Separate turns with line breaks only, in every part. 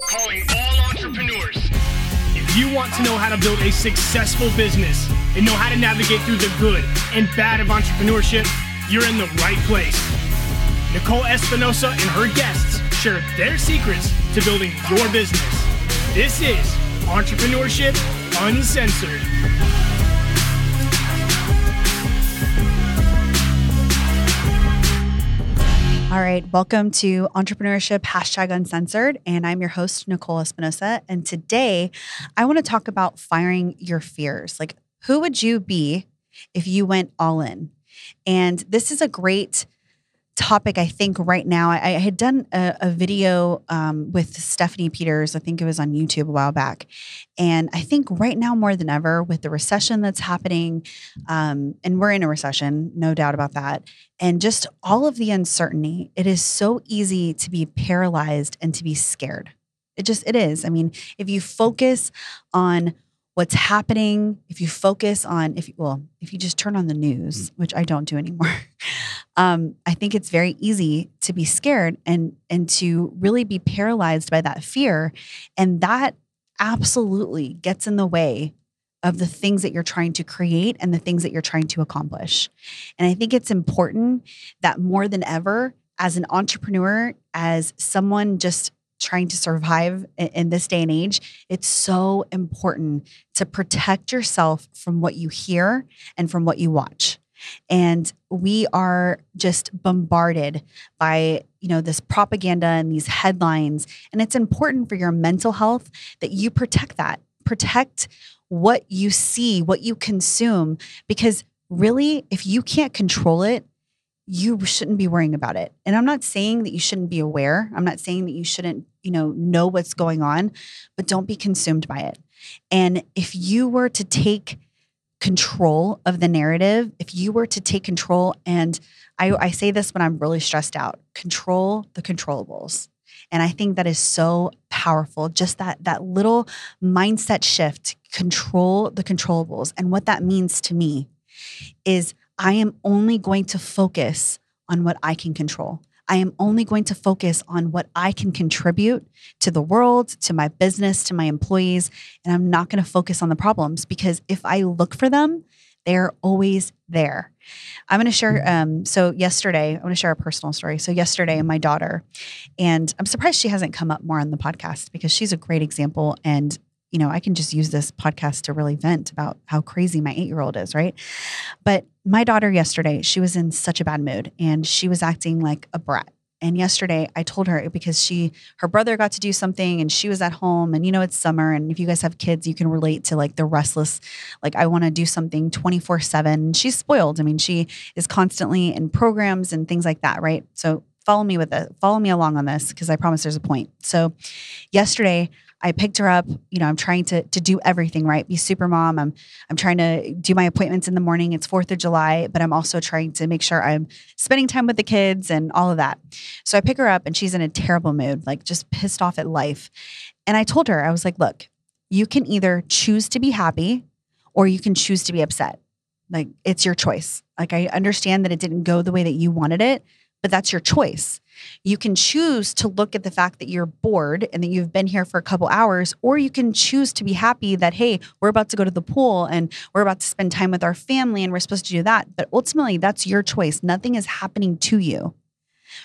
calling all entrepreneurs. If you want to know how to build a successful business and know how to navigate through the good and bad of entrepreneurship, you're in the right place. Nicole Espinosa and her guests share their secrets to building your business. This is Entrepreneurship Uncensored.
All right, welcome to Entrepreneurship Hashtag Uncensored. And I'm your host, Nicole Espinosa. And today I want to talk about firing your fears. Like, who would you be if you went all in? And this is a great topic, I think, right now. I, I had done a, a video um, with Stephanie Peters, I think it was on YouTube a while back. And I think right now, more than ever, with the recession that's happening, um, and we're in a recession, no doubt about that, and just all of the uncertainty, it is so easy to be paralyzed and to be scared. It just, it is. I mean, if you focus on what's happening, if you focus on, if you, well, if you just turn on the news, which I don't do anymore, um, I think it's very easy to be scared and and to really be paralyzed by that fear, and that absolutely gets in the way of the things that you're trying to create and the things that you're trying to accomplish. And I think it's important that more than ever, as an entrepreneur, as someone just trying to survive in, this day and age, it's so important to protect yourself from what you hear and from what you watch. And we are just bombarded by, you know, this propaganda and these headlines. And it's important for your mental health that you protect that. Protect what you see, what you consume, because really, if you can't control it, you shouldn't be worrying about it. And I'm not saying that you shouldn't be aware. I'm not saying that you shouldn't, you know, know what's going on, but don't be consumed by it. And if you were to take control of the narrative, if you were to take control, and I, I say this when I'm really stressed out, control the controllables. And I think that is so powerful. Just that that little mindset shift, control the controllables. And what that means to me is I am only going to focus on what I can control. I am only going to focus on what I can contribute to the world, to my business, to my employees. And I'm not going to focus on the problems because if I look for them, they're always there. I'm going to share. Um, so, yesterday, I want to share a personal story. So, yesterday, my daughter, and I'm surprised she hasn't come up more on the podcast because she's a great example. And you know, I can just use this podcast to really vent about how crazy my eight year old is, right? But my daughter yesterday, she was in such a bad mood and she was acting like a brat. And yesterday I told her because she her brother got to do something and she was at home and you know it's summer and if you guys have kids you can relate to like the restless like I want to do something 24/7. She's spoiled. I mean, she is constantly in programs and things like that, right? So follow me with it. Follow me along on this because I promise there's a point. So yesterday I picked her up. You know, I'm trying to to do everything right, be super mom. I'm I'm trying to do my appointments in the morning. It's Fourth of July, but I'm also trying to make sure I'm spending time with the kids and all of that. So I pick her up, and she's in a terrible mood, like just pissed off at life. And I told her, I was like, look, you can either choose to be happy, or you can choose to be upset. Like it's your choice. Like I understand that it didn't go the way that you wanted it, but that's your choice. You can choose to look at the fact that you're bored and that you've been here for a couple hours, or you can choose to be happy that, hey, we're about to go to the pool and we're about to spend time with our family and we're supposed to do that. But ultimately, that's your choice. Nothing is happening to you.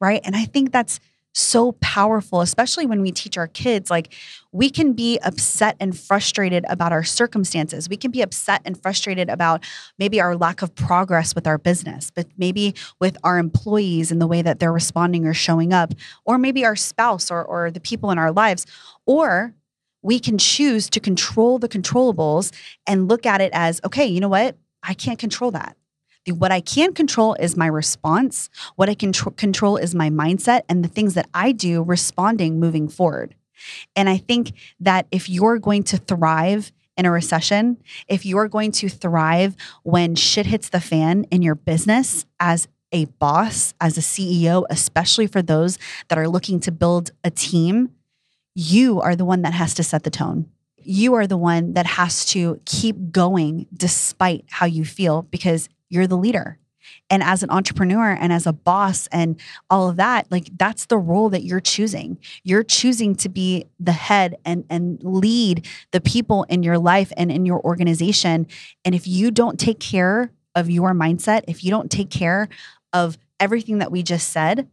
Right. And I think that's so powerful, especially when we teach our kids. Like, we can be upset and frustrated about our circumstances. We can be upset and frustrated about maybe our lack of progress with our business, but maybe with our employees and the way that they're responding or showing up, or maybe our spouse or, or the people in our lives. Or we can choose to control the controllables and look at it as okay, you know what? I can't control that. What I can control is my response. What I can tr- control is my mindset and the things that I do responding moving forward. And I think that if you're going to thrive in a recession, if you're going to thrive when shit hits the fan in your business as a boss, as a CEO, especially for those that are looking to build a team, you are the one that has to set the tone. You are the one that has to keep going despite how you feel because you're the leader. And as an entrepreneur and as a boss and all of that, like that's the role that you're choosing. You're choosing to be the head and and lead the people in your life and in your organization. And if you don't take care of your mindset, if you don't take care of everything that we just said,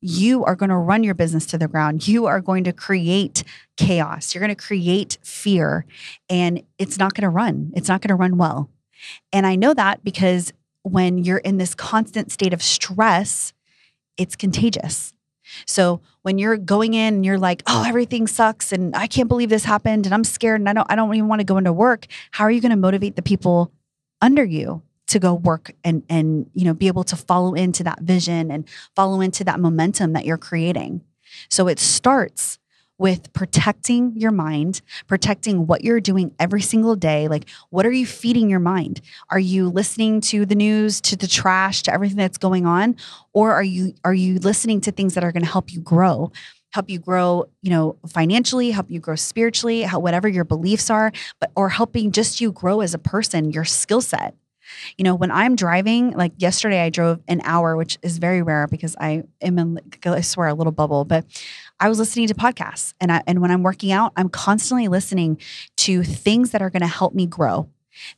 you are going to run your business to the ground. You are going to create chaos. You're going to create fear and it's not going to run. It's not going to run well. And I know that because when you're in this constant state of stress, it's contagious. So when you're going in and you're like, "Oh, everything sucks and I can't believe this happened and I'm scared and I don't I don't even want to go into work." How are you going to motivate the people under you to go work and and you know be able to follow into that vision and follow into that momentum that you're creating? So it starts with protecting your mind, protecting what you're doing every single day. Like, what are you feeding your mind? Are you listening to the news, to the trash, to everything that's going on, or are you are you listening to things that are going to help you grow? help you grow you know financially help you grow spiritually how, whatever your beliefs are but or helping just you grow as a person your skill set you know, when I'm driving, like yesterday, I drove an hour, which is very rare because I am in, I swear, a little bubble, but I was listening to podcasts. And, I, and when I'm working out, I'm constantly listening to things that are going to help me grow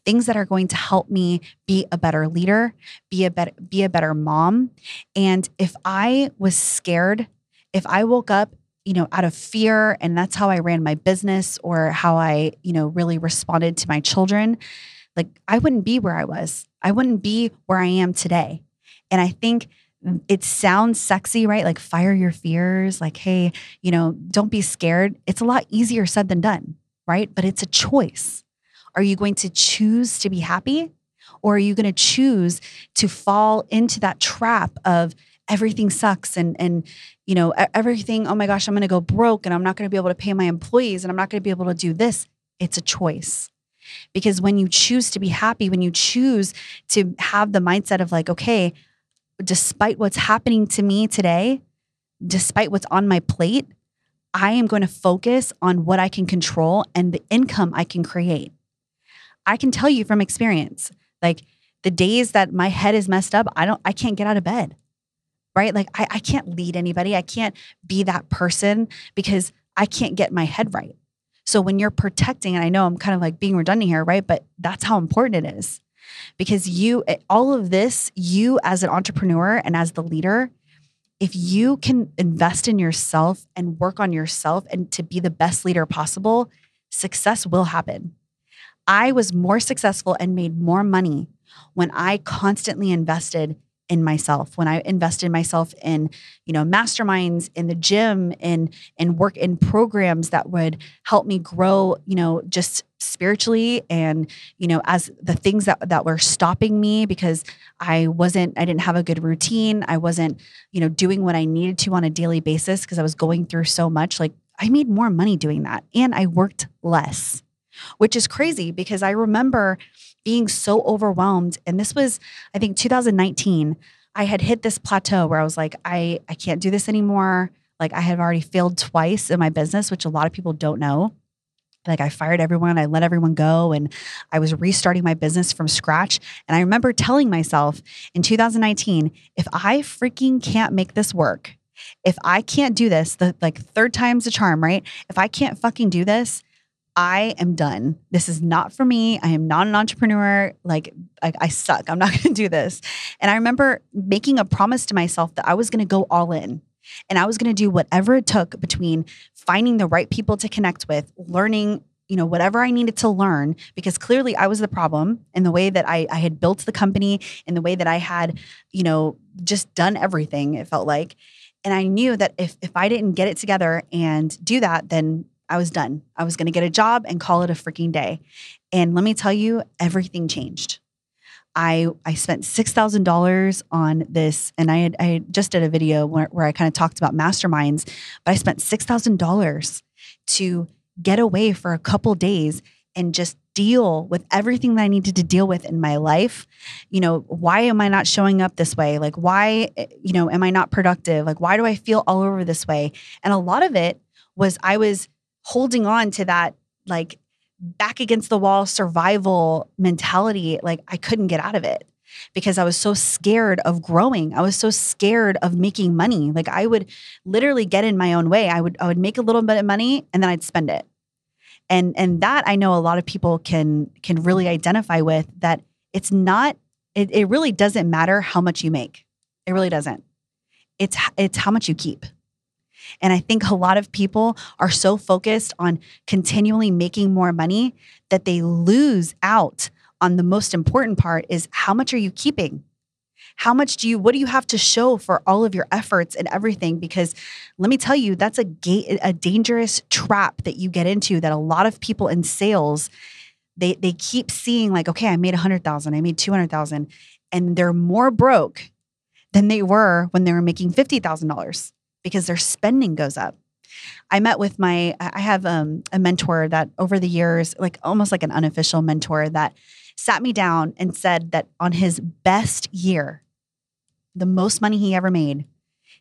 things that are going to help me be a better leader, be a better be a better mom. And if I was scared, if I woke up, you know, out of fear and that's how I ran my business or how I, you know, really responded to my children, like I wouldn't be where I was. I wouldn't be where I am today. And I think it sounds sexy, right? Like fire your fears, like, hey, you know, don't be scared. It's a lot easier said than done, right? But it's a choice. Are you going to choose to be happy? Or are you going to choose to fall into that trap of everything sucks and and you know everything oh my gosh i'm going to go broke and i'm not going to be able to pay my employees and i'm not going to be able to do this it's a choice because when you choose to be happy, when you choose to have the mindset of like, okay, despite what's happening to me today, despite what's on my plate, I am going to focus on what I can control and the income I can create. I can tell you from experience, like the days that my head is messed up, I don't, I can't get out of bed, right? Like I, I can't lead anybody. I can't be that person because I can't get my head right. So when you're protecting, and I know I'm kind of like being redundant here, right? But that's how important it is because you, eh, all of this, you as an entrepreneur and as the leader, if you can invest in yourself and work on yourself and to be the best leader possible, success will happen. I was more successful and made more money when I constantly invested in myself when i invested myself in you know masterminds in the gym in in work in programs that would help me grow you know just spiritually and you know as the things that that were stopping me because i wasn't i didn't have a good routine. I wasn't you know doing what i needed to on a daily basis because i was going through so much. Like i made more money doing that and i worked less which is crazy because i remember being so overwhelmed. And this was, I think, 2019. I had hit this plateau where I was like, I, I can't do this anymore. Like I had already failed twice in my business, which a lot of people don't know. Like I fired everyone, I let everyone go, and I was restarting my business from scratch. And I remember telling myself in 2019, if I freaking can't make this work, if I can't do this, the like third time's a charm, right? If I can't fucking do this, I am done. This is not for me. I am not an entrepreneur. Like, I, I suck. I'm not going to do this. And I remember making a promise to myself that I was going to go all in and I was going to do whatever it took between finding the right people to connect with, learning, you know, whatever I needed to learn, because clearly I was the problem in the way that I, I had built the company, in the way that I had, you know, just done everything, it felt like. And I knew that if if I didn't get it together and do that, then I was done. I was going to get a job and call it a freaking day. And let me tell you, everything changed. I I spent six thousand dollars on this, and I had I just did a video where, where I kind of talked about masterminds, but I spent six thousand dollars to get away for a couple days and just deal with everything that I needed to deal with in my life. You know, why am I not showing up this way? Like, why, you know, am I not productive? Like, why do I feel all over this way? And a lot of it was I was holding on to that like back against the wall survival mentality like i couldn't get out of it because I was so scared of growing. I was so scared of making money. Like I would literally get in my own way. I would I would make a little bit of money and then I'd spend it. And and that I know a lot of people can can really identify with that it's not it, it really doesn't matter how much you make. It really doesn't. It's it's how much you keep. And I think a lot of people are so focused on continually making more money that they lose out on the most important part is how much are you keeping? How much do you, what do you have to show for all of your efforts and everything? Because let me tell you, that's a, ga- a dangerous trap that you get into that a lot of people in sales, they, they keep seeing like, okay, I made a hundred thousand, I made 200,000 and they're more broke than they were when they were making $50,000 because their spending goes up. I met with my, I have um, a mentor that over the years, like almost like an unofficial mentor that sat me down and said that on his best year, the most money he ever made,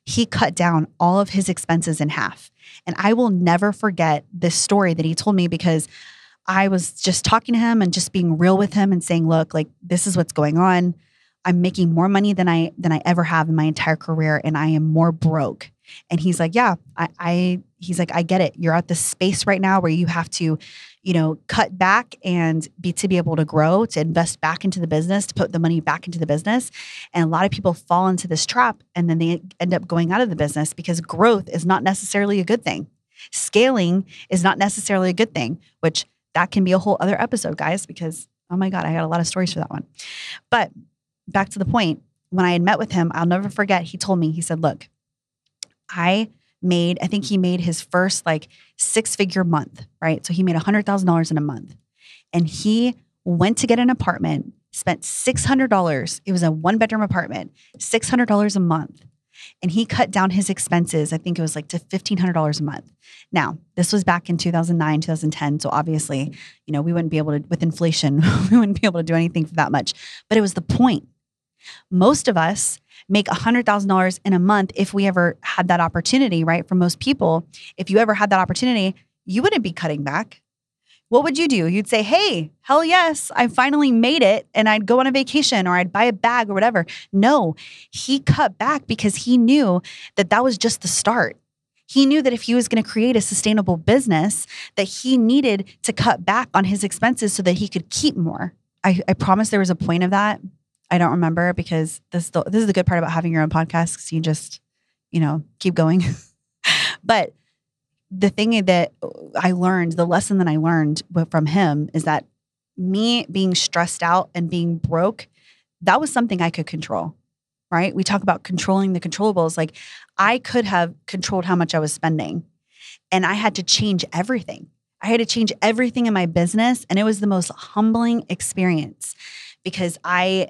he cut down all of his expenses in half. And I will never forget this story that he told me because I was just talking to him and just being real with him and saying, look, like this is what's going on. I'm making more money than I than I ever have in my entire career and I am more broke. And he's like, Yeah, I, I he's like, I get it. You're at the space right now where you have to, you know, cut back and be to be able to grow, to invest back into the business, to put the money back into the business. And a lot of people fall into this trap and then they end up going out of the business because growth is not necessarily a good thing. Scaling is not necessarily a good thing, which that can be a whole other episode, guys, because oh my God, I got a lot of stories for that one. But back to the point, when I had met with him, I'll never forget, he told me, he said, Look, I made, I think he made his first like six figure month, right? So he made $100,000 in a month. And he went to get an apartment, spent $600. It was a one bedroom apartment, $600 a month. And he cut down his expenses, I think it was like to $1,500 a month. Now, this was back in 2009, 2010. So obviously, you know, we wouldn't be able to, with inflation, we wouldn't be able to do anything for that much. But it was the point. Most of us make $100,000 in a month if we ever had that opportunity, right? For most people, if you ever had that opportunity, you wouldn't be cutting back. What would you do? You'd say, Hey, hell yes, I finally made it. And I'd go on a vacation or I'd buy a bag or whatever. No, he cut back because he knew that that was just the start. He knew that if he was going to create a sustainable business, that he needed to cut back on his expenses so that he could keep more. I, I promise there was a point of that, I don't remember because this this is the good part about having your own podcast because you just you know keep going. but the thing that I learned, the lesson that I learned from him is that me being stressed out and being broke, that was something I could control. Right? We talk about controlling the controllables. Like I could have controlled how much I was spending, and I had to change everything. I had to change everything in my business, and it was the most humbling experience because I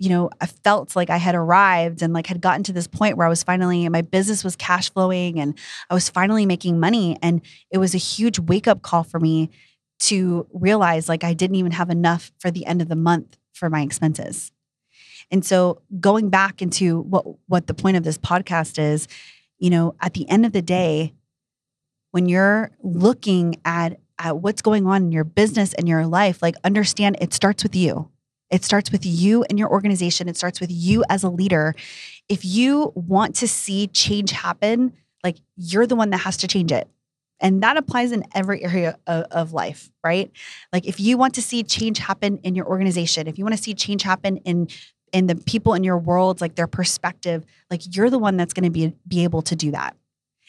you know, I felt like I had arrived and like had gotten to this point where I was finally, my business was cash flowing and I was finally making money. And it was a huge wake up call for me to realize like I didn't even have enough for the end of the month for my expenses. And so going back into what what the point of this podcast is, you know, at the end of the day, when you're looking at at what's going on in your business and your life, like understand it starts with you it starts with you and your organization. It starts with you as a leader. If you want to see change happen, like you're the one that has to change it. And that applies in every area of, of, life, right? Like if you want to see change happen in your organization, if you want to see change happen in in the people in your world, like their perspective, like you're the one that's going to be be able to do that.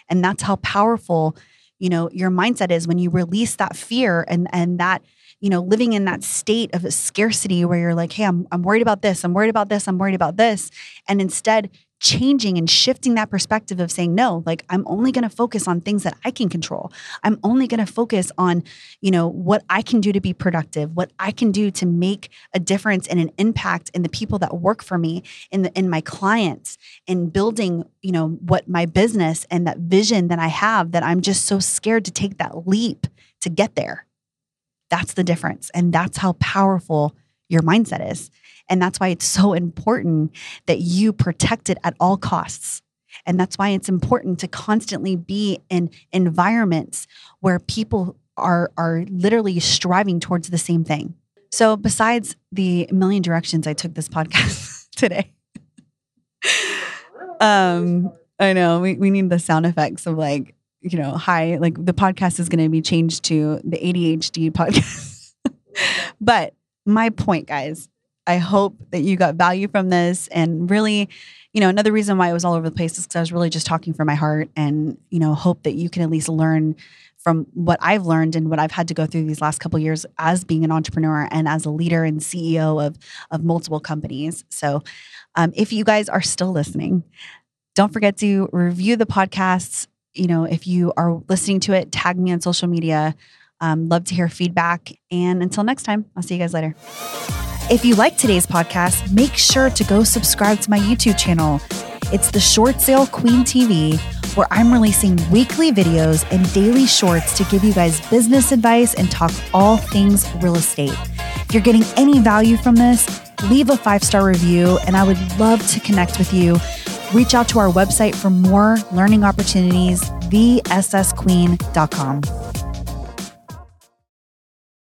And that's how powerful, you know, your mindset is when you release that fear and and that you know, living in that state of scarcity where you're like, hey, I'm, I'm worried about this, I'm worried about this, I'm worried about this. And instead, changing and shifting that perspective of saying no like i'm only going to focus on things that i can control i'm only going to focus on you know what i can do to be productive what i can do to make a difference and an impact in the people that work for me in the in my clients in building you know what my business and that vision that i have that i'm just so scared to take that leap to get there that's the difference. And that's how powerful your mindset is. And that's why it's so important that you protect it at all costs. And that's why it's important to constantly be in environments where people are are literally striving towards the same thing. So, besides the million directions I took this podcast today, um, I know we, we need the sound effects of like, you know, hi, like the podcast is going to be changed to the ADHD podcast. but my point, guys, I hope that you got value from this and really, you know, another reason why it was all over the place is because I was really just talking from my heart and, you know, hope that you can at least learn from what I've learned and what I've had to go through these last couple years as being an entrepreneur and as a leader and CEO of of multiple companies. So, um, if you guys are still listening, don't forget to review the podcasts. You know, if you are listening to it, tag me on social media. Um, love to hear feedback. And until next time, I'll see you guys later. If you like today's podcast, make sure to go subscribe to my YouTube channel. It's the Short Sale Queen TV, where I'm releasing weekly videos and daily shorts to give you guys business advice and talk all things real estate. If you're getting any value from this, leave a five star review, and I would love to connect with you. Reach out to our website for more learning opportunities, thessqueen.com.